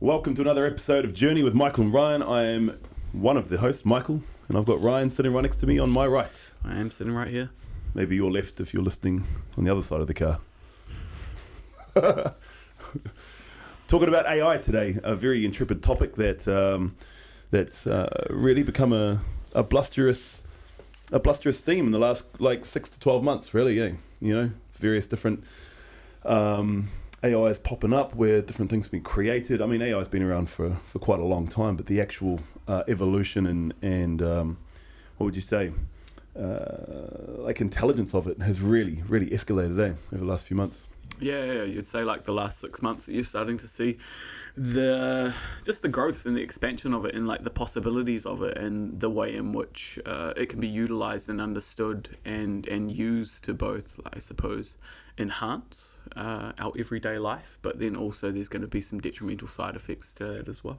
Welcome to another episode of Journey with Michael and Ryan. I am one of the hosts, Michael, and I've got Ryan sitting right next to me on my right. I am sitting right here. Maybe your left if you're listening on the other side of the car. Talking about AI today, a very intrepid topic that um, that's uh, really become a, a blusterous a blusterous theme in the last like six to twelve months. Really, yeah, you know, various different um, AI is popping up where different things have been created. I mean, AI has been around for, for quite a long time, but the actual uh, evolution and and um, what would you say, uh, like intelligence of it has really really escalated eh, over the last few months. Yeah, yeah, you'd say like the last six months that you're starting to see the just the growth and the expansion of it and like the possibilities of it and the way in which uh, it can be utilized and understood and and used to both, I suppose, enhance uh, our everyday life, but then also there's going to be some detrimental side effects to it as well.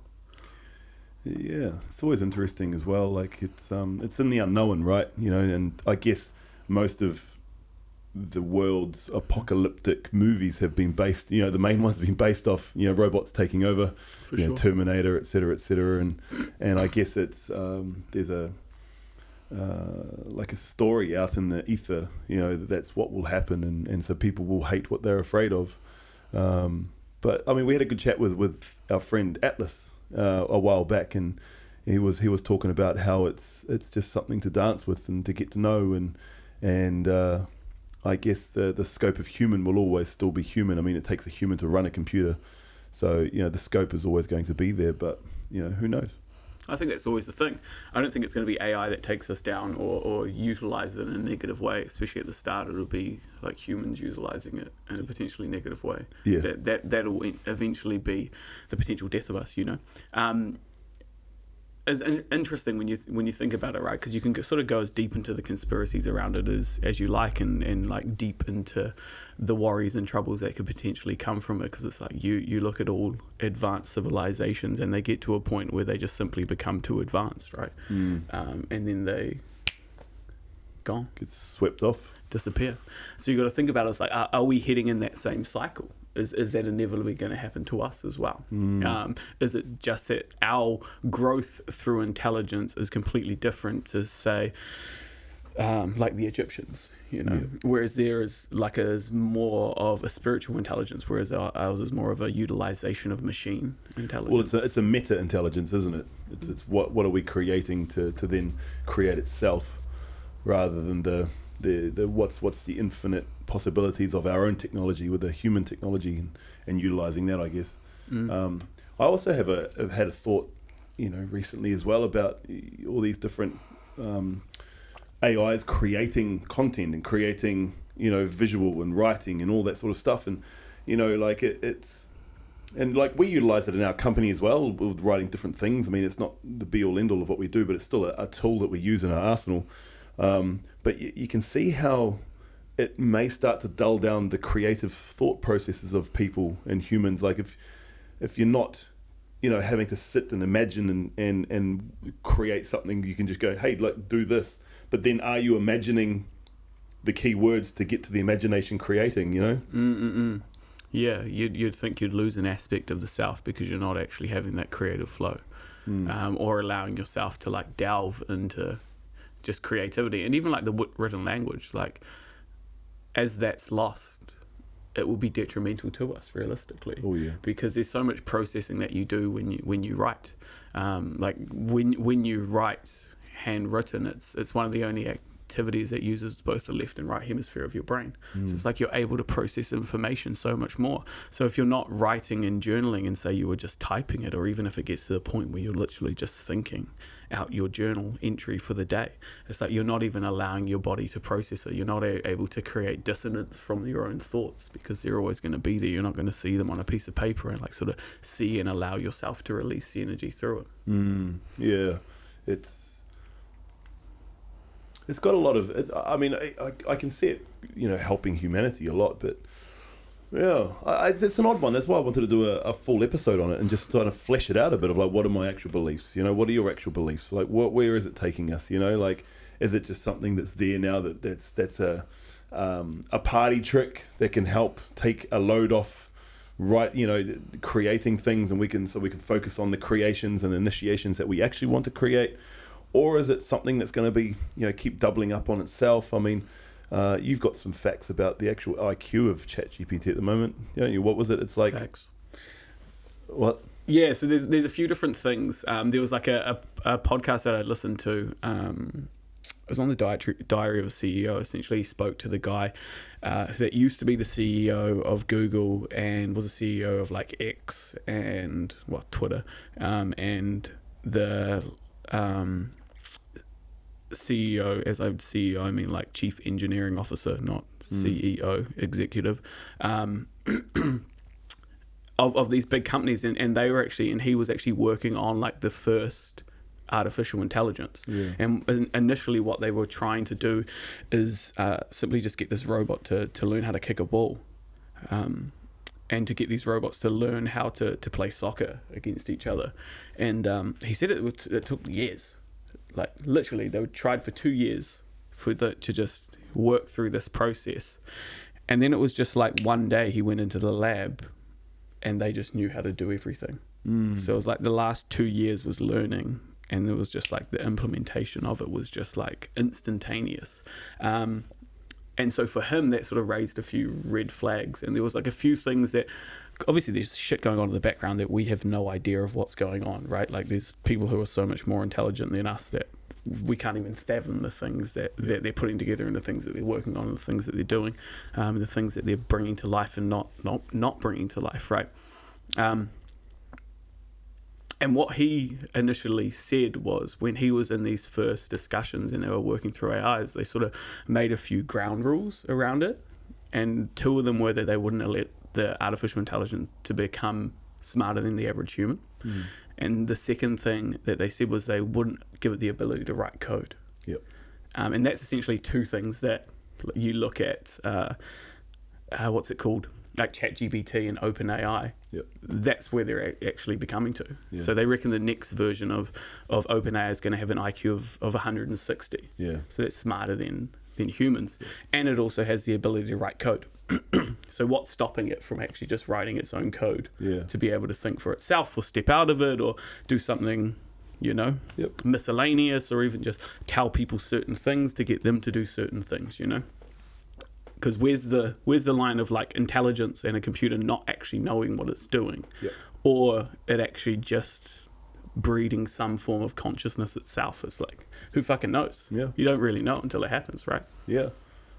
Yeah, it's always interesting as well. Like it's um, it's in the unknown, right? You know, and I guess most of the world's apocalyptic movies have been based. You know, the main ones have been based off you know robots taking over, For you know. Terminator, et cetera, et cetera, and and I guess it's um, there's a uh, like a story out in the ether. You know, that that's what will happen, and and so people will hate what they're afraid of. Um, but I mean, we had a good chat with with our friend Atlas uh, a while back, and he was he was talking about how it's it's just something to dance with and to get to know, and and uh, I guess the the scope of human will always still be human. I mean, it takes a human to run a computer, so you know the scope is always going to be there. But you know, who knows? I think that's always the thing. I don't think it's going to be AI that takes us down or, or utilize it in a negative way, especially at the start. It'll be like humans utilizing it in a potentially negative way. Yeah. That, that, that'll eventually be the potential death of us, you know. Um, it's in- interesting when you when you think about it, right? Because you can go, sort of go as deep into the conspiracies around it as as you like, and, and like deep into the worries and troubles that could potentially come from it. Because it's like you you look at all advanced civilizations, and they get to a point where they just simply become too advanced, right? Um, and then they gone Gets swept off. disappear. So you got to think about it. It's like, are, are we heading in that same cycle? Is, is that inevitably going to happen to us as well? Um, is it just that our growth through intelligence is completely different to say, um, like the Egyptians, you know, whereas there is like a, is more of a spiritual intelligence, whereas ours is more of a utilization of machine intelligence. Well, it's a, it's a meta intelligence, isn't it? It's, it's what what are we creating to, to then create itself, rather than the, the, the what's what's the infinite possibilities of our own technology with the human technology and, and utilizing that, I guess. Um, I also have a have had a thought, you know, recently as well about all these different um, AIs creating content and creating you know visual and writing and all that sort of stuff, and you know, like it, it's and like we utilize it in our company as well with writing different things. I mean, it's not the be all end all of what we do, but it's still a, a tool that we use in our arsenal. Um, but you, you can see how it may start to dull down the creative thought processes of people and humans. Like if if you're not, you know, having to sit and imagine and and and create something, you can just go, hey, like do this. But then, are you imagining the key words to get to the imagination creating? You know. Mm-mm-mm. Yeah, you'd, you'd think you'd lose an aspect of the self because you're not actually having that creative flow um, or allowing yourself to like delve into just creativity and even like the written language. Like, as that's lost, it will be detrimental to us realistically Oh yeah. because there's so much processing that you do when you when you write. Um, like when when you write handwritten, it's it's one of the only activities that uses both the left and right hemisphere of your brain. So it's like you're able to process information so much more. So if you're not writing and journaling and say you were just typing it, or even if it gets to the point where you're literally just thinking out your journal entry for the day, it's like you're not even allowing your body to process it. You're not a- able to create dissonance from your own thoughts because they're always going to be there. You're not going to see them on a piece of paper and like sort of see and allow yourself to release the energy through it. Mm, yeah, it's it's got a lot of. I mean, I, I, I can see it, you know, helping humanity a lot, but yeah, I, it's, it's an odd one. That's why I wanted to do a, a full episode on it and just try to flesh it out a bit of like, what are my actual beliefs? You know, what are your actual beliefs? Like, what, where is it taking us? You know, like, is it just something that's there now that that's that's a um, a party trick that can help take a load off right you know creating things and we can so we can focus on the creations and initiations that we actually want to create or is it something that's going to be you know keep doubling up on itself i mean uh, you've got some facts about the actual IQ of ChatGPT at the moment. don't you? What was it? It's like Facts. what? Yeah, so there's there's a few different things. Um, there was like a, a, a podcast that I listened to. Um, it was on the dietary, diary of a CEO. Essentially, he spoke to the guy uh, that used to be the CEO of Google and was the CEO of like X and what Twitter, um, and the um, CEO, as I would CEO, I mean like Chief Engineering Officer, not CEO, executive, um, of, of these big companies. And, and they were actually, and he was actually working on like the first artificial intelligence. Yeah. And initially, what they were trying to do is uh, simply just get this robot to, to learn how to kick a ball. Um, and to get these robots to learn how to, to play soccer against each other. And um, he said it, was, it took years like literally they tried for two years for the, to just work through this process. And then it was just like one day he went into the lab and they just knew how to do everything. So it was like the last two years was learning and it was just like the implementation of it was just like instantaneous. Um, and so for him that sort of raised a few red flags. And there was like a few things that obviously there's shit going on in the background that we have no idea of what's going on right? Like there's people who are so much more intelligent than us that we can't even fathom the things that, that they're putting together and the things that they're working on and the things that they're doing um, and the things that they're bringing to life and not not not bringing to life right? Um, and what he initially said was when he was in these first discussions and they were working through AIs, they sort of made a few ground rules around it. And two of them were that they wouldn't let the artificial intelligence to become smarter than the average human. And the second thing that they said was they wouldn't give it the ability to write code. Yep. Um, and that's essentially two things that you look at. Uh, uh, what's it called? Like ChatGPT and OpenAI. Yep. That's where they're actually becoming to. Yeah. So they reckon the next version of, of OpenAI is going to have an IQ of, of 160. Yeah. So that's smarter than, than humans. And it also has the ability to write code. so what's stopping it from actually just writing its own code Yeah. to be able to think for itself or step out of it or do something, you know, Yep. miscellaneous or even just tell people certain things to get them to do certain things, you know? Because where's the where's the line of like intelligence and a computer not actually knowing what it's doing, Yep. or it actually just breeding some form of consciousness itself? It's like who fucking knows? Yeah. you don't really know until it happens, right? Yeah,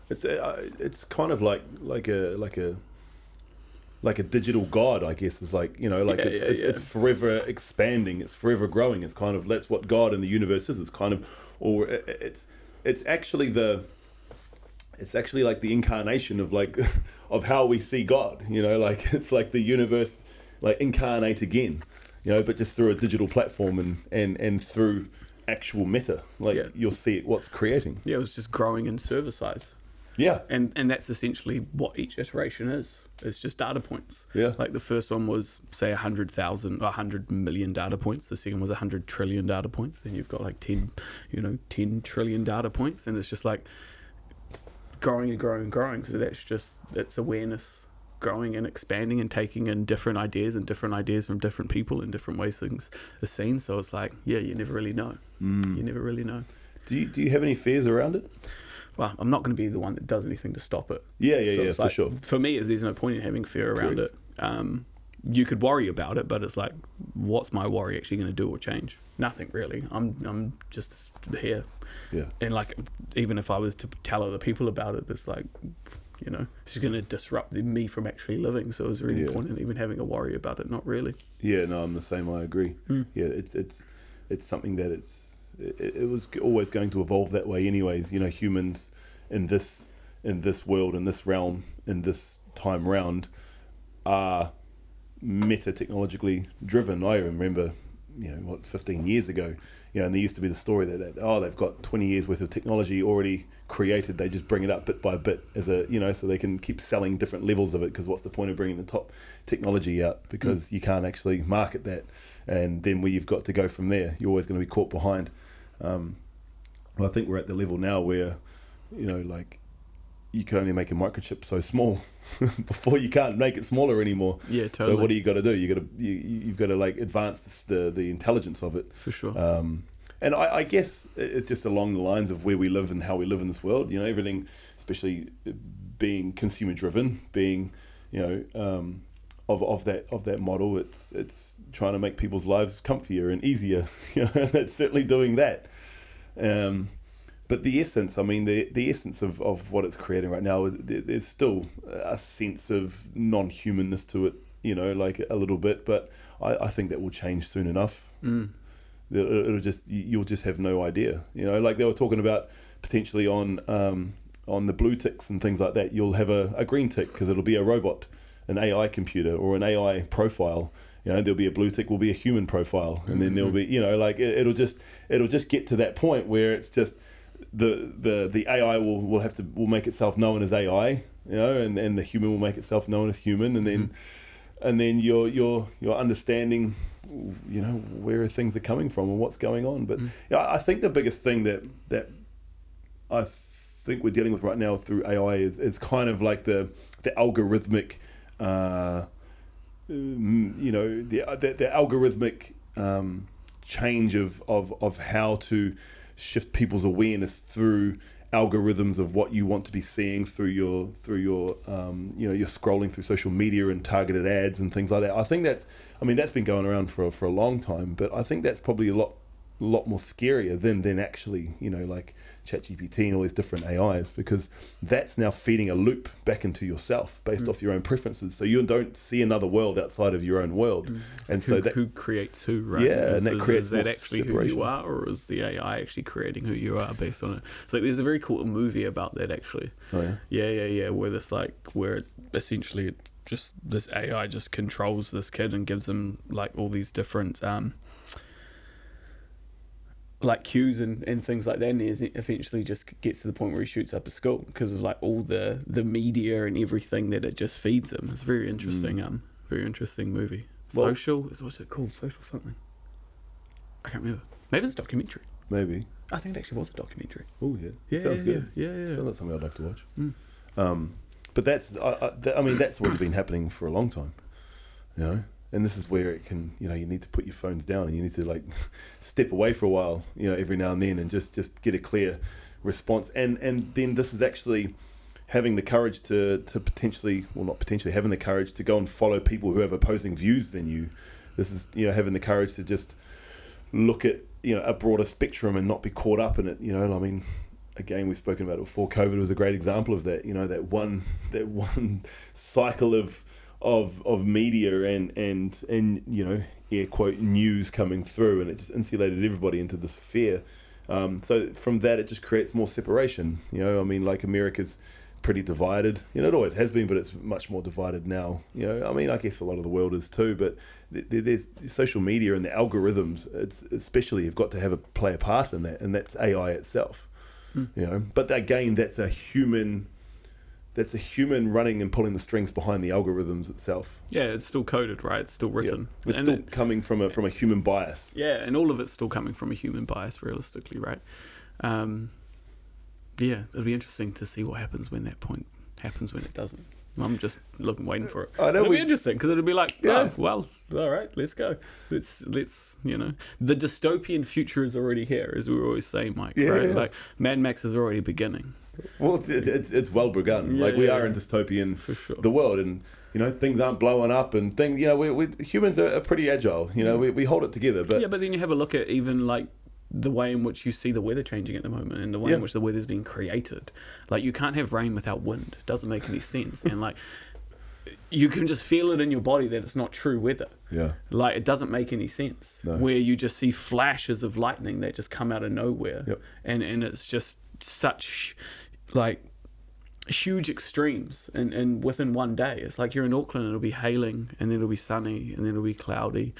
it, uh, it's kind of like like a like a like a digital god, I guess. Is like you know, like Yeah, it's, yeah, it's, yeah. it's forever expanding. It's forever growing. It's kind of that's what God in the universe is. It's kind of or it- it's it's actually the it's actually like the incarnation of like of how we see God. You know, like it's like the universe like incarnate again. You know, but just through a digital platform and and and through actual meta. Like Yeah. you'll see it, what's creating. Yeah, it was just growing in server size. Yeah. and and that's essentially what each iteration is. It's just data points. Yeah. Like the first one was say a hundred thousand, a hundred million data points. The second was a hundred trillion data points. Then you've got like ten, you know, ten trillion data points, and it's just like growing and growing and growing. So that's just that's awareness growing and expanding and taking in different ideas and different ideas from different people in different ways things are seen. So it's like, yeah, you never really know. Mm. You never really know. Do you, do you have any fears around it? Well, I'm not going to be the one that does anything to stop it. Yeah, yeah, So yeah, for like- sure. For me, is there's no point in having fear around Correct. it. Um, you could worry about it, but it's like, what's my worry actually going to do or change? Nothing really. I'm I'm just here, Yeah, and like, even if I was to tell other people about it, it's like, you know, it's going to disrupt the- me from actually living. So it's really Yeah. in even having a worry about it. Not really. yeah. No, I'm the same. I agree. Mm. Yeah, it's it's it's something that it's it, it was always going to evolve that way, anyways. You know, humans in this in this world, in this realm, in this time round, are meta technologically driven. I remember, you know, what 15 years ago, you know, and there used to be the story that, that oh, they've got 20 years worth of technology already created. They just bring it up bit by bit as a, you know, so they can keep selling different levels of it. Because what's the point of bringing the top technology out? Because you can't actually market that, and then where you've got to go from there, you're always going to be caught behind. Um, well, I think we're at the level now where, you know, like you can only make a microchip so small before you can't make it smaller anymore. Yeah, totally. So what do you got to do? You got to you, you've got to like advance the the intelligence of it. For sure. Um, and I, I guess it's just along the lines of where we live and how we live in this world. You know, everything, especially being consumer driven, being you know um, of, of that of that model. It's it's trying to make people's lives comfier and easier. You know, and it's certainly doing that. Um, but the essence, I mean, the the essence of, of what it's creating right now, is there's still a sense of non humanness to it. You know, like a little bit, but I, I think that will change soon enough. Mm. It'll it'll just you'll just have no idea. You know, like they were talking about potentially on um, on the blue ticks and things like that. You'll have a, a green tick because it'll be a robot, an AI computer or an AI profile. You know, there'll be a blue tick, will be a human profile, and then there'll be you know like it, it'll just it'll just get to that point where it's just the the the AI will, will have to will make itself known as AI, you know, and, and the human will make itself known as human, and then and then your your your understanding, you know, where things are coming from and what's going on. But yeah, I think the biggest thing that that I think we're dealing with right now through AI is is kind of like the the algorithmic, uh, you know, the the, the algorithmic um, change of, of of how to shift people's awareness through algorithms of what you want to be seeing through your through your um, you know you're scrolling through social media and targeted ads and things like that. I think that's I mean that's been going around for for a long time, but I think that's probably a lot lot more scarier than than actually you know like ChatGPT and all these different AIs because that's now feeding a loop back into yourself based off your own preferences. So you don't see another world outside of your own world, and so who, that who creates who, right? Yeah, and that is, creates is that actually who you are, or is the AI actually creating who you are based on it? It's like there's a very cool movie about that actually. oh yeah Yeah, yeah, yeah. Where this like where it essentially just this AI just controls this kid and gives him like all these different um like cues and, and things like that and it eventually just gets to the point where he shoots up a school because of like all the the media and everything that it just feeds him. It's very interesting um very interesting movie. Well- social? Is what's it called? Social something? I can't remember. Maybe it's a documentary. Maybe. I think it actually was a documentary. Oh yeah, yeah sounds yeah, good. yeah. Yeah, Sounds like something I'd like to watch. Mm. Um, but that's, I, I, th- I mean, that's what's been happening for a long time, you know. And this is where it can, you know, you need to put your phones down and you need to like step away for a while, you know, every now and then, and just just get a clear response. And and then this is actually having the courage to to potentially, well, not potentially, having the courage to go and follow people who have opposing views than you. This is, you know, having the courage to just look at you know a broader spectrum and not be caught up in it. You know, I mean, again, we've spoken about it before. COVID was a great example of that. You know, that one that one cycle of of of media and and and you know air quote news coming through, and it just insulated everybody into this fear. Um, so from that, it just creates more separation. You know, I mean, like America's pretty divided. You know, it always has been, but it's much more divided now. You know, I mean, I guess a lot of the world is too. But th- th- there's social media and the algorithms, it's especially have got to have a play a part in that, and that's AI itself. You know, but again, that's a human. That's a human running and pulling the strings behind the algorithms itself. yeah it's still coded right it's still Yeah. written It's And still it- coming from a from a human bias. Yeah, and all of it's still coming from a human bias, realistically, right? Um, yeah, it'll be interesting to see what happens when that point happens when it doesn't. I'm just looking, waiting for it. I know it'll we- be interesting because it'll be like, Yeah. oh, well, all right, let's go. Let's let's you know, the dystopian future is already here, as we were always saying, Mike. Yeah, right? yeah. Like Mad Max is already beginning. Well, it's it's, it's well begun. Yeah, like we yeah, are in dystopian sure. the world, and you know things aren't blowing up, and things. You know, we, we humans are, are pretty agile. You know, we, we hold it together, but yeah, but then you have a look at even like the way in which you see the weather changing at the moment and the way Yeah. in which the weather's being created. Like you can't have rain without wind. It doesn't make any sense. and like you can just feel it in your body that it's not true weather. yeah, Like it doesn't make any sense. No. Where you just see flashes of lightning that just come out of nowhere. Yep. And and it's just such like huge extremes and, and within one day. It's like you're in Auckland and it'll be hailing and then it'll be sunny and then it'll be cloudy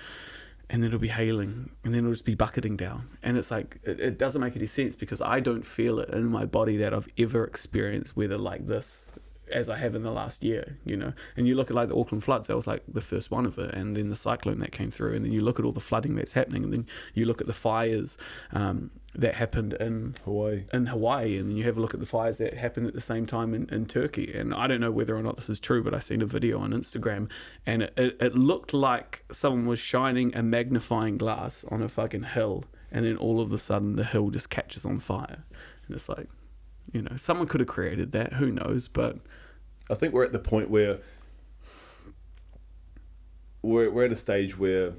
and then it'll be hailing and then it'll just be bucketing down. And it's like it, it doesn't make any sense because I don't feel it in my body that I've ever experienced weather like this as I have in the last year, you know. And you look at like the Auckland floods, that was like the first one of it, and then the cyclone that came through, and then you look at all the flooding that's happening, and then you look at the fires um, that happened in Hawaii. in Hawaii, and then you have a look at the fires that happened at the same time in, in Turkey. And I don't know whether or not this is true, but I seen a video on Instagram, and it, it, it looked like someone was shining a magnifying glass on a fucking hill, and then all of a sudden the hill just catches on fire, and it's like, you know, someone could have created that. Who knows? But I think we're at the point where we're, we're at a stage where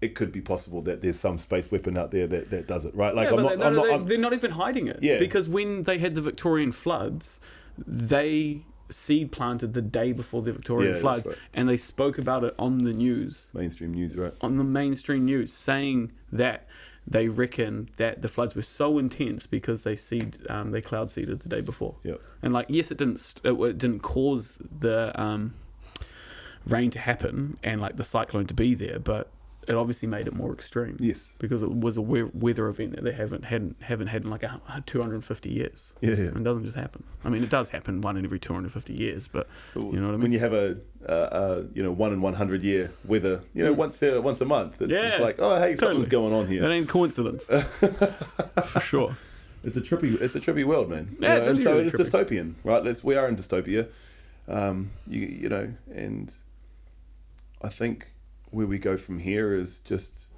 it could be possible that there's some space weapon out there that, that does it, right? Like, yeah, I'm not, they, I'm not, they, I'm, they're not even hiding it. Yeah. Because when they had the Victorian floods, they seed planted the day before the Victorian Yeah, floods, right. and they spoke about it on the news. mainstream news, right? on the mainstream news saying that they reckon that the floods were so intense because they seed um, they cloud seeded the day before. Yep. And like yes, it didn't it, it didn't cause the um, rain to happen and like the cyclone to be there, but it obviously made it more extreme. Yes. Because it was a we- weather event that they haven't hadn't haven't had in like a, 250 years. Yeah, yeah. It doesn't just happen. I mean, it does happen one in every 250 years, but you know what I mean. When you have a, uh, uh, you know, one in one hundred year weather, you know, once a, once a month, it's, Mm. Yeah, it's like, oh, hey, something's totally. going on here. that ain't coincidence, for sure. It's a trippy, it's a trippy world, man. Yeah, know, and so really it is dystopian, right? Let's, we are in dystopia, um, you, you know, and I think where we go from here is just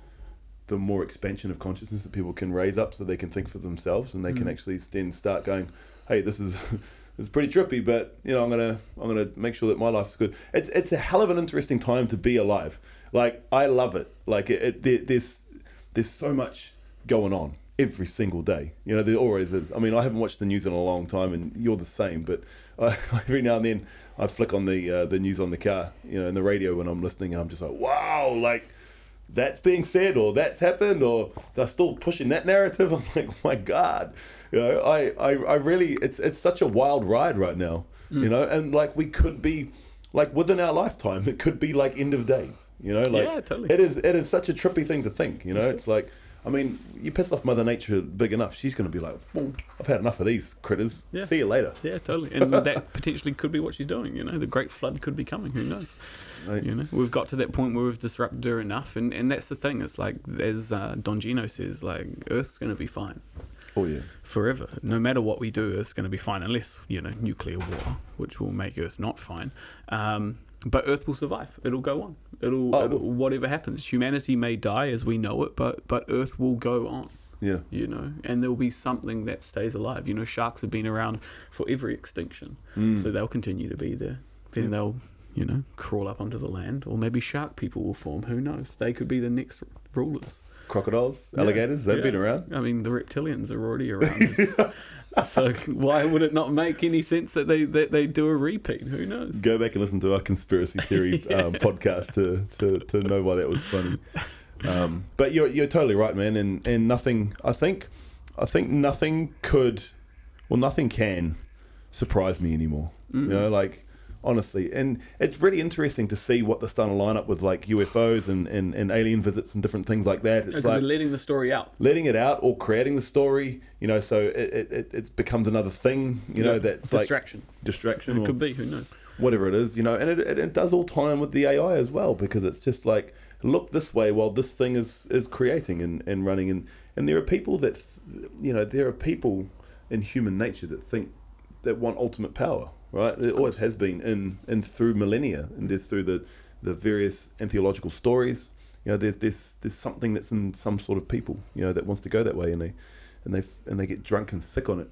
the more expansion of consciousness that people can raise up, so they can think for themselves, and they Mm. can actually then start going, hey, this is. It's pretty trippy, but you know I'm gonna I'm gonna make sure that my life's good. It's it's a hell of an interesting time to be alive. Like I love it. Like it, it there, there's there's so much going on every single day. You know, there always is. I mean, I haven't watched the news in a long time, and you're the same. But I, every now and then, I flick on the uh, the news on the car, you know, in the radio when I'm listening, and I'm just like, wow, like that's being said, or that's happened, or they're still pushing that narrative. I'm like, oh my god, you know, I, I, I really, it's it's such a wild ride right now, you know, and like we could be. Like within our lifetime, it could be like end of days. You know, like Yeah, totally. it is. It is such a trippy thing to think. You know, it's like, I mean, you piss off Mother Nature big enough, she's going to be like, well, I've had enough of these critters. Yeah. See you later. Yeah, totally. And that potentially could be what she's doing. You know, the great flood could be coming. Who knows? Right. You know, we've got to that point where we've disrupted her enough, and, and that's the thing. It's like as uh, Don Gino says, like Earth's going to be fine Oh yeah. forever. No matter what we do, Earth's going to be fine, unless you know nuclear war, which will make Earth not fine. Um, but Earth will survive. It'll go on. It'll, Oh, it'll well. whatever happens. Humanity may die as we know it, but but Earth will go on Yeah. you know, and there'll be something that stays alive. You know, sharks have been around for every extinction, Mm. so they'll continue to be there. Then Yeah. they'll, you know, crawl up onto the land, or maybe shark people will form. Who knows? They could be the next rulers. Crocodiles, Yeah. alligators, they've Yeah. been around. I mean, the reptilians are already around. so why would it not make any sense that they that they do a repeat? Who knows? Go back and listen to our conspiracy theory um, podcast to, to, to know why that was funny. Um, but you're you're totally right, man. And and nothing. I think I think nothing could, well, nothing can surprise me anymore. You know, like honestly, and it's really interesting to see what they're starting to line up with, like UFOs and, and, and alien visits and different things like that. It's like letting the story out. letting it out or creating the story. You know, so it it, it, becomes another thing. You know, Yeah. that's like distraction. distraction. it could be. Who knows? whatever it is, you know, and it, it, it does all tie in with the AI as well because it's just like look this way while this thing is is creating and, and running and and there are people that you know there are people in human nature that think that want ultimate power, right? It always has been in and through millennia and there's through the the various anthological stories. You know, there's there's there's something that's in some sort of people, you know, that wants to go that way and they and they and they get drunk and sick on it.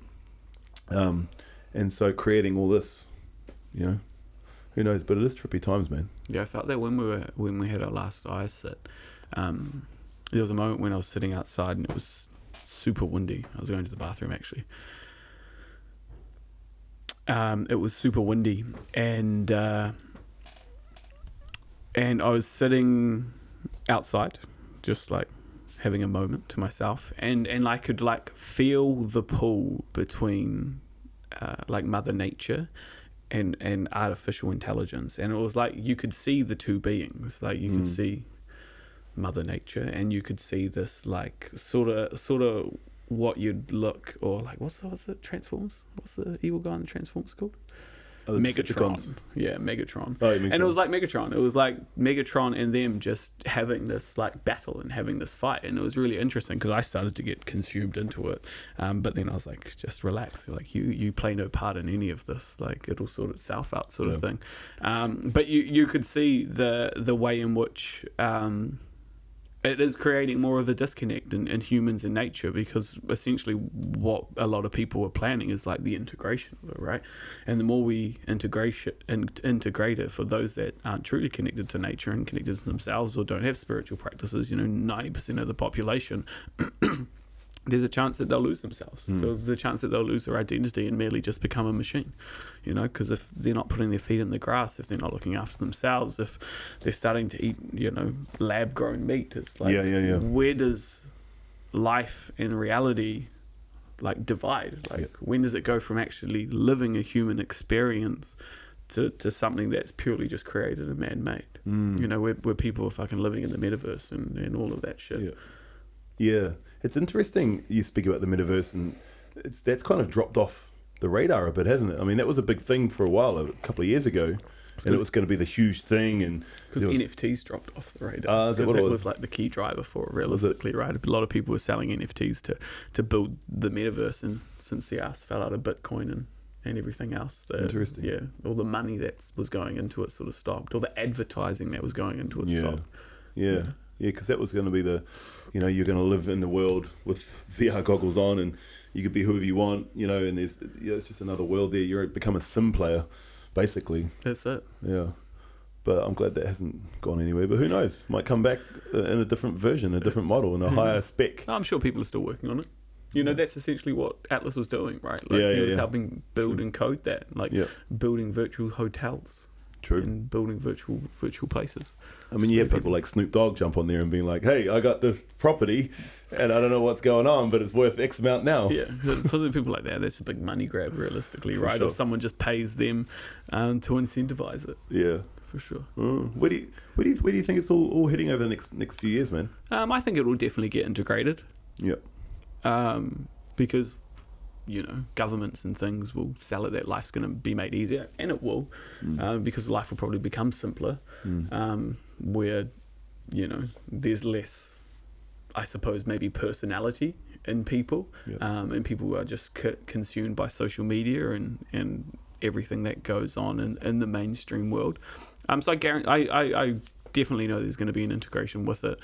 Um, and so creating all this, you know, who knows? But it is trippy times, man. Yeah, I felt that when we were when we had our last ice sit. Um, there was a moment when I was sitting outside and it was super windy. I was going to the bathroom actually. Um, it was super windy. And uh, and I was sitting outside, just like having a moment to myself, and and I could like feel the pull between uh, like Mother Nature and and artificial intelligence. And it was like you could see the two beings. Like you could Mm. see mother nature and you could see this like sort of sort of what you'd look or like what's the, what's it transforms what's the evil guy in transforms called Oh, Megatron. Yeah, Megatron. Oh, yeah, And it was like Megatron. It was like Megatron and them just having this like battle and having this fight, and it was really interesting because I started to get consumed into it. Um, but then I was like, just relax. Like you, you play no part in any of this. Like it'll sort itself out, sort of thing. Um, but you, you could see the the way in which. Um, it is creating more of a disconnect in, in humans and nature because essentially what a lot of people are planning is like the integration of it, right? And the more we integrate it, and integrate it for those that aren't truly connected to nature and connected to themselves or don't have spiritual practices, you know, ninety percent of the population. There's a chance that they'll lose themselves. There's a chance that they'll lose their identity and merely just become a machine, you know. Because if they're not putting their feet in the grass, if they're not looking after themselves, if they're starting to eat, you know, lab-grown meat, it's like, Yeah, yeah, yeah. where does life and reality like divide? Like, Yeah. when does it go from actually living a human experience to, to something that's purely just created and man-made? Mm. You know, where, where people are fucking living in the metaverse and, and all of that shit. Yeah. Yeah, it's interesting. You speak about the metaverse, and it's that's kind of dropped off the radar a bit, hasn't it? I mean, that was a big thing for a while, a couple of years ago, and it was going to be the huge thing. And Because NFTs dropped off the radar. Ah, is that it it was? was like the key driver for it, realistically, right? A lot of people were selling NFTs to, to build the metaverse, and since the ass fell out of Bitcoin and, and everything else, the, Interesting. Yeah, all the money that was going into it sort of stopped, all the advertising that was going into it yeah, stopped. yeah, yeah, because that was going to be the, you know, you're going to live in the world with VR goggles on, and you could be whoever you want, you know, and there's, yeah, it's just another world there. You're become a sim player, basically. That's it. Yeah. But I'm glad that hasn't gone anywhere. But who knows? Might come back uh, in a different version, a different model, in a higher spec. I'm sure people are still working on it. You know, that's essentially what Atlas was doing, right? Like Yeah, he yeah, was yeah. helping build and code that, like Yeah, building virtual hotels true. and building virtual virtual places. I mean, you have people like Snoop Dogg jump on there and being like, "Hey, I got this property, and I don't know what's going on, but it's worth X amount now." Yeah, for the people like that, that's a big money grab, realistically, right? sure. Or someone just pays them um, to incentivize it, Yeah. for sure. Mm. Where do you where do you where do you think it's all, all heading over the next next few years, man? Um, I think it will definitely get integrated Yeah. um, because, you know, governments and things will sell it that life's going to be made easier, and it will, um, because life will probably become simpler, Mm. um, where, you know, there's less, I suppose, maybe personality in people, Yeah. um, and people are just c- consumed by social media and, and everything that goes on in, in the mainstream world. Um, so I, guarantee, I, I, I definitely know there's going to be an integration with it.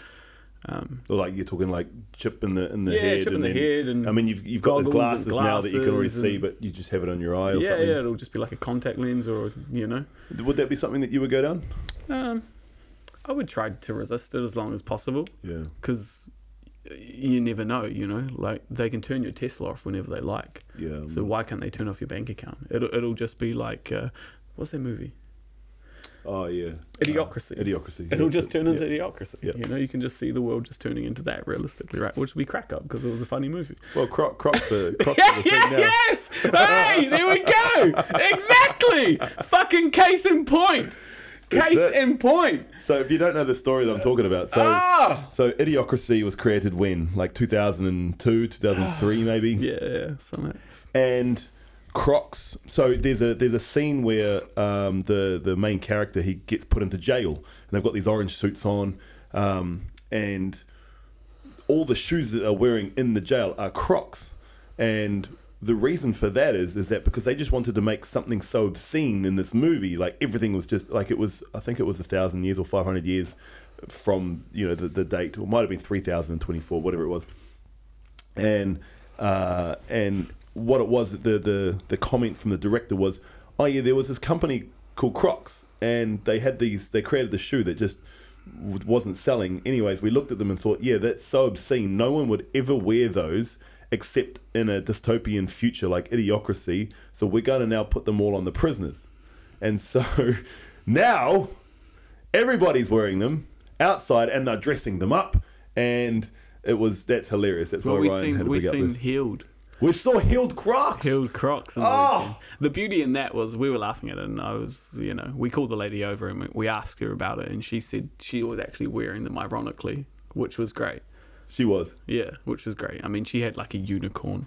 Um, Or like you're talking like chip in the in the yeah, head, chip in and the then head and I mean you've you've got those goggles glasses, now that you can already see, but you just have it on your eye or yeah, something. yeah, it'll just be like a contact lens or you know. Would that be something that you would go down? Um, I would try to resist it as long as possible Yeah. because you never know, you know. Like they can turn your Tesla off whenever they like, Yeah. so why can't they turn off your bank account? It'll it'll just be like uh, what's that movie? Oh yeah. Idiocracy. Uh, idiocracy. It'll just turn into yeah. idiocracy. You know, you can just see the world just turning into that realistically, right? Which be crack up because it was a funny movie. Well, Croc, Crocs are Crocs Yeah, are the thing yeah, now. yes! Hey, there we go! Exactly! Fucking case in point! Case in point! So if you don't know the story that I'm talking about, so Ah! so Idiocracy was created when, like 2002, 2003 maybe, Yeah, yeah, something. and Crocs. So there's a there's a scene where um, the the main character he gets put into jail, and they've got these orange suits on, um, and all the shoes that they're wearing in the jail are Crocs, and the reason for that is is that because they just wanted to make something so obscene in this movie, like everything was just like it was. I think it was a thousand years or five hundred years from you know the, the date, or might have been three thousand and twenty four, whatever it was, and uh, and what it was the the the comment from the director was, oh yeah, there was this company called Crocs, and they had these they created the shoe that just wasn't selling. Anyways, we looked at them and thought, yeah, that's so obscene. No one would ever wear those except in a dystopian future like Idiocracy. So we're going to now put them all on the prisoners, and so now everybody's wearing them outside and they're dressing them up and it was that's hilarious that's why we Ryan seen had to we big this. heeled we saw heeled crocs heeled Crocs. the Oh! the beauty in that was we were laughing at it, and I was you know we called the lady over and we- we asked her about it, and she said she was actually wearing them ironically, which was great. she was Yeah, which was great. I mean, she had like a unicorn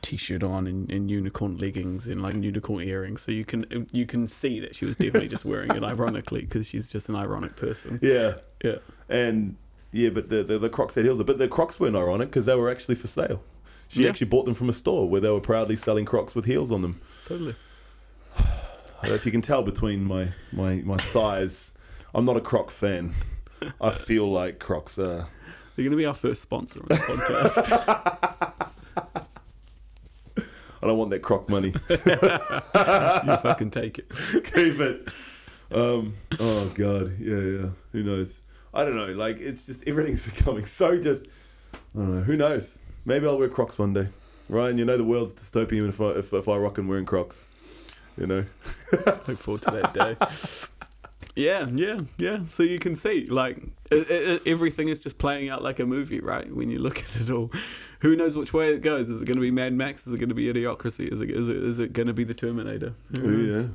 t-shirt on and, and unicorn leggings and like unicorn earrings. So you can you can see that she was definitely just wearing it ironically because she's just an ironic person. Yeah, Yeah. and yeah, but the the, the Crocs had heels, but the Crocs weren't ironic because they were actually for sale. She Yeah. actually bought them from a store where they were proudly selling Crocs with heels on them. Totally. I don't know if you can tell between my my my size, I'm not a Croc fan. I feel like Crocs are. They're going to be our first sponsor on the podcast. I don't want that Croc money. you fucking take it. Keep it. Um, oh god, yeah, yeah. Who knows? I don't know. Like it's just everything's becoming so just. I don't know. Who knows? Maybe I'll wear Crocs one day. Ryan, you know the world's dystopian if I if, if I rock and wearing Crocs. You know. Look forward to that day. Yeah, yeah, yeah. So you can see, like, it, it, everything is just playing out like a movie, right? When you look at it all, who knows which way it goes? Is it going to be Mad Max? Is it going to be Idiocracy? Is it is it, is it going to be the Terminator? Yeah,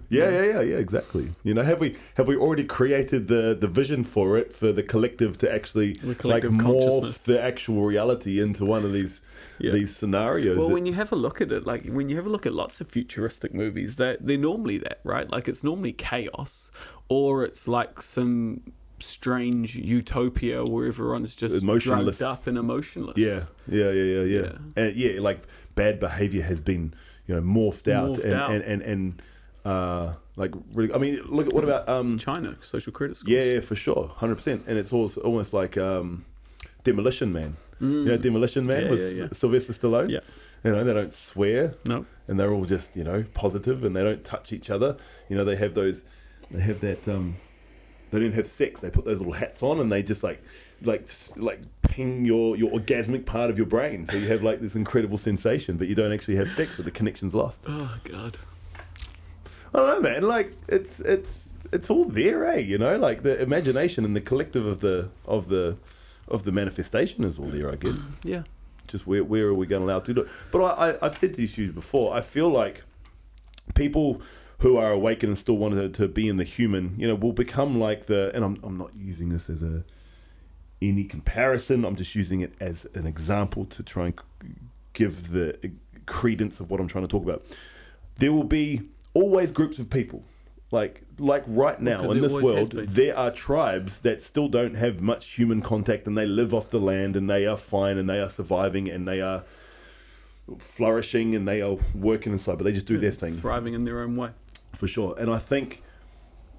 yeah, yeah, yeah, yeah. Exactly. You know, have we have we already created the the vision for it for the collective to actually The like morph the actual reality into one of these Yeah. these scenarios? Well, that- when you have a look at it, like when you have a look at lots of futuristic movies, they're, they're normally that, right? Like it's normally chaos, or it's like some strange utopia where everyone's just drugged up and emotionless. Yeah, yeah, yeah, yeah, yeah. Yeah. And yeah, like bad behavior has been, you know, morphed out Morphed and, out. and and and uh, like really. I mean, look at what about um, China social credit scores. yeah, yeah, for sure, hundred percent. And it's also almost like um, Demolition Man. You know, Demolition Man Mm. Yeah, with yeah, yeah. Sylvester Stallone. Yeah. You know, they don't swear No. and they're all just you know positive and they don't touch each other. You know, they have those, they have that. um They didn't have sex. They put those little hats on and they just like, like, like ping your your orgasmic part of your brain. So you have like this incredible sensation, but you don't actually have sex, so the connection's lost. Oh god. I don't know, man. Like it's it's it's all there, eh? You know, like the imagination and the collective of the of the of the manifestation is all there, I guess. Yeah. just where, where are we going to allow to do it? But I, I, I've said to these before, I feel like people who are awakened and still want to, to be in the human, you know, will become like the, and I'm, I'm not using this as a, any comparison, I'm just using it as an example to try and give the credence of what I'm trying to talk about. There will be always groups of people. Like like right now Because in this world, there are tribes that still don't have much human contact and they live off the land and they are fine and they are surviving and they are flourishing and they are working inside, but they just do their thing Thriving in their own way. For sure. And I think,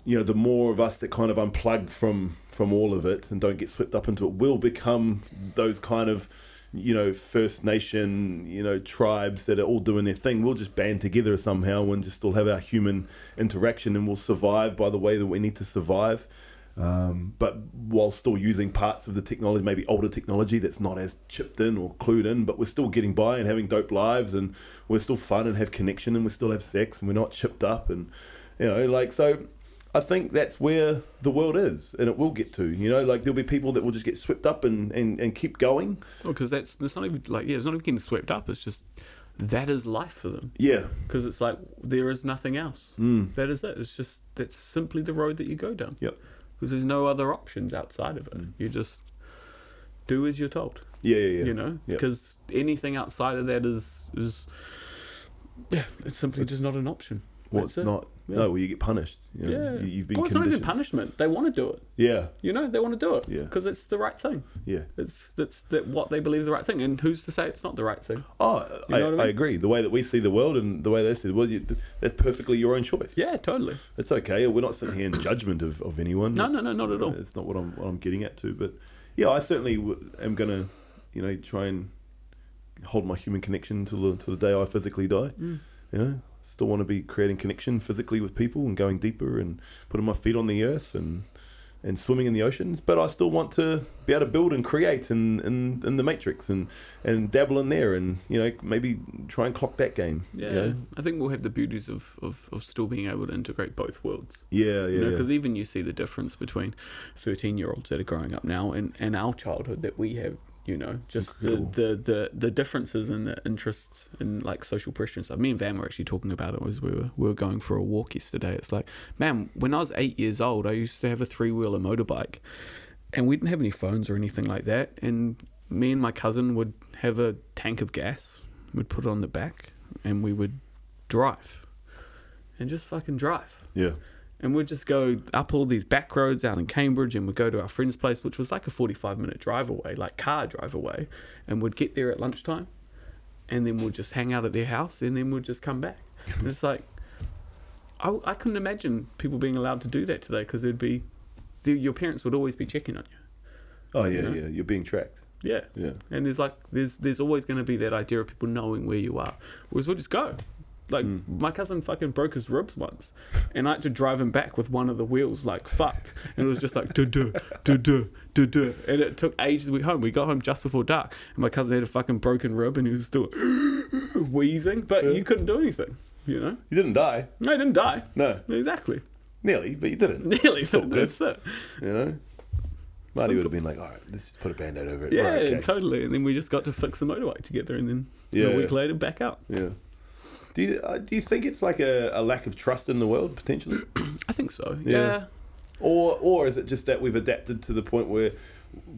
you know, the more of us that kind of unplug from from all of it and don't get swept up into it, will become those kind of, you know, First Nation, you know, tribes that are all doing their thing. We'll just band together somehow and just still have our human interaction, and we'll survive by the way that we need to survive. Um, but while still using parts of the technology, maybe older technology that's not as chipped in or clued in, but we're still getting by and having dope lives, and we're still fun and have connection, and we still have sex, and we're not chipped up, and you know, like so. I think that's where the world is, and it will get to. You know, like there'll be people that will just get swept up and, and, and keep going. Well, because that's it's not even like yeah, it's not even getting swept up. It's just that is life for them. Yeah, Because it's like there is nothing else. Mm. That is it. It's just that's simply the road that you go down. Yep. Because there's no other options outside of it. Mm. You just do as you're told. yeah, yeah, yeah. You know, because anything outside of that is is yeah, it's simply just not an option. Well, That's it's it. not. Yeah. No, well, you get punished. You know, Yeah, you, you've been well, it's not even punishment. They want to do it. yeah, You know, they want to do it. Yeah. Because it's the right thing. yeah. It's that's that what they believe is the right thing, and who's to say it's not the right thing? Oh, I, know what I I agree. The way that we see the world and the way they see the world, you, that's perfectly your own choice. Yeah, totally. It's okay. We're not sitting here in judgment of, of anyone. No, no, It's- no, not at all. It's not what I'm what I'm getting at to. But yeah, I certainly w- am gonna, you know, try and hold my human connection till the the day I physically die. Mm. You know, still want to be creating connection physically with people and going deeper and putting my feet on the earth and and swimming in the oceans. But I still want to be able to build and create in in, in the matrix and and dabble in there and you know maybe try and clock that game. Yeah, you know? I think we'll have the beauties of, of, of still being able to integrate both worlds. yeah, yeah, yeah. Because even you see the difference between 13 year olds that are growing up now and, and our childhood that we have, you know, just the, the, the, the differences in the interests and like social pressure and stuff. Me and Van were actually talking about it as we were, we were going for a walk yesterday. It's like, man, when I was eight years old, I used to have a three wheeler motorbike and we didn't have any phones or anything like that. And me and my cousin would have a tank of gas We'd put it on the back, and we would drive, and just fucking drive. Yeah. And we'd just go up all these back roads out in Cambridge, and we'd go to our friend's place, which was like a forty-five minute drive away, like car drive away, and we'd get there at lunchtime, and then we'd just hang out at their house, and then we'd just come back. and it's like, I, I couldn't imagine people being allowed to do that today because it'd be, the, your parents would always be checking on you. Oh yeah, know? yeah. You're being tracked. Yeah. Yeah. And there's like there's there's always going to be that idea of people knowing where you are. Whereas we'll just go. Like hmm. my cousin fucking broke his ribs once, and I had to drive him back with one of the wheels like fucked, and it was just like do do do do do do, and it took ages to get home. We got home just before dark, and my cousin had a fucking broken rib, and he was still wheezing, but you couldn't do anything. You know, You didn't die. no, he didn't die. No, Exactly, nearly, but you didn't. nearly. all good. That's it. You know. Marty would have been like, all right, let's just put a band-aid over it. Yeah, Right, okay. totally. And then we just got to fix the motorbike together, and then Yeah. a week later, back out. Yeah. Do you uh, do you think it's like a, a lack of trust in the world potentially, I think so. Yeah. yeah. or or is it just that we've adapted to the point where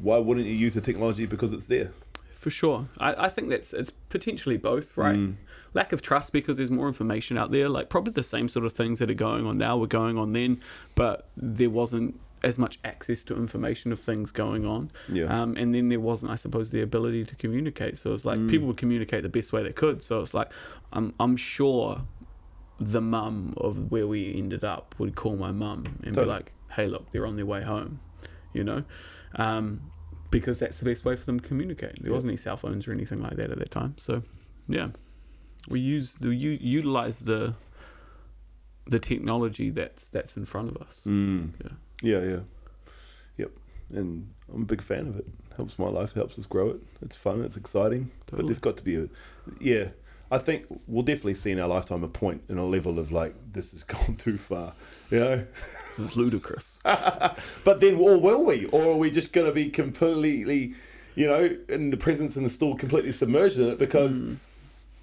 why wouldn't you use the technology because it's there? For sure. I, I think that's it's potentially both, right? Mm. Lack of trust because there's more information out there. Like probably the same sort of things that are going on now were going on then, but there wasn't as much access to information of things going on. Yeah. Um, and then there wasn't, I suppose, the ability to communicate. So it's like Mm. people would communicate the best way they could. So it's like I'm I'm sure the mum of where we ended up would call my mum and be like, "Hey, look, they're on their way home," you know, um, because that's the best way for them to communicate. There wasn't any cell phones or anything like that at that time, so yeah, we use the u- utilize the the technology that's that's in front of us. Mm. Yeah. Yeah, yeah, yep. And I'm a big fan of it. Helps my life, helps us grow it. It's fun, it's exciting. But there's got to be a, yeah. I think we'll definitely see in our lifetime a point and a level of like this has gone too far, you know. This is ludicrous. But then, or will we? Or are we just going to be completely, you know, in the presence and the still completely submerged in it because Mm.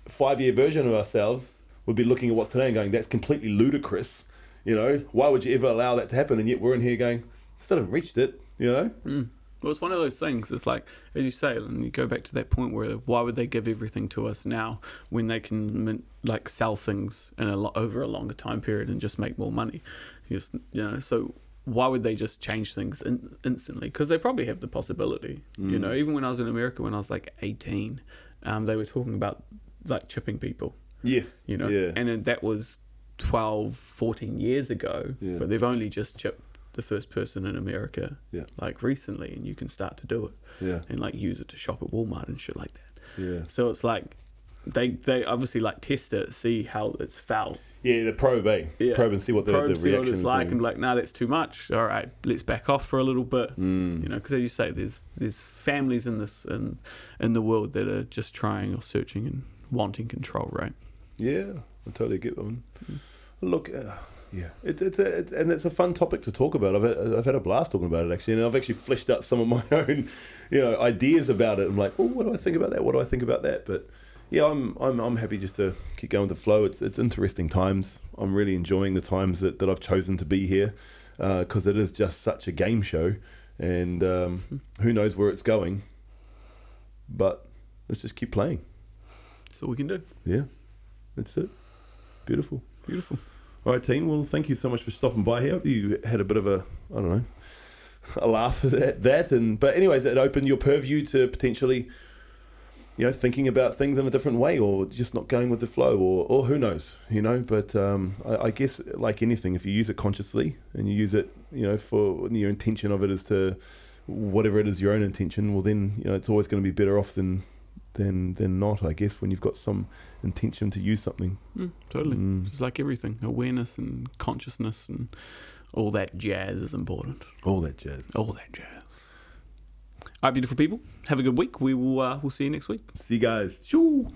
five year version of ourselves would be looking at what's today and going, that's completely ludicrous. You know, why would you ever allow that to happen? And yet we're in here going, still haven't reached it, you know? Mm. Well, it's one of those things. It's like, as you say, and you go back to that point where why would they give everything to us now when they can like sell things in a lo- over a longer time period and just make more money? Just, you know, so why would they just change things in- instantly? Because they probably have the possibility. You know, even when I was in America, when I was like eighteen, um, they were talking about like chipping people. Yes. You know, Yeah. and that was 12, 14 years ago. Yeah. But they've only just chipped the first person in America Yeah. like recently and you can start to do it Yeah. and like use it to shop at Walmart and shit like that. Yeah. So it's like they they obviously like test it, see how it's felt. Yeah, the probe, eh? Yeah. Probe and see what the, Probe, the reaction what it's like, and be like, no, that's too much. All right, let's back off for a little bit. Mm. You know, because as you say, there's there's families in this in in the world that are just trying or searching and wanting control, right? Yeah, I totally get them. Look, uh, yeah, it, it's a, it's and it's a fun topic to talk about. I've had, I've had a blast talking about it actually, and I've actually fleshed out some of my own, you know, ideas about it. I'm like, oh, what do I think about that? What do I think about that? But yeah, I'm I'm I'm happy just to keep going with the flow. It's it's interesting times. I'm really enjoying the times that, that I've chosen to be here because it is just such a game show, and um, who knows where it's going. But let's just keep playing. That's all we can do. Yeah, that's it. Beautiful. Beautiful. All right, team. Well, thank you so much for stopping by here. You had a bit of a, I don't know, a laugh at that. and but anyways, it opened your purview to potentially, you know, thinking about things in a different way, or just not going with the flow, or or who knows, you know. But um, I, I guess like anything, if you use it consciously and you use it, you know, for your intention of it is to whatever it is your own intention, well then you know it's always going to be better off than than than not. I guess when you've got some intention to use something. Mm, totally. Mm. Just like everything, awareness and consciousness and all that jazz is important. All that jazz. All that jazz. All right, beautiful people. Have a good week. We will. Uh, we'll see you next week. See you guys. Shoo.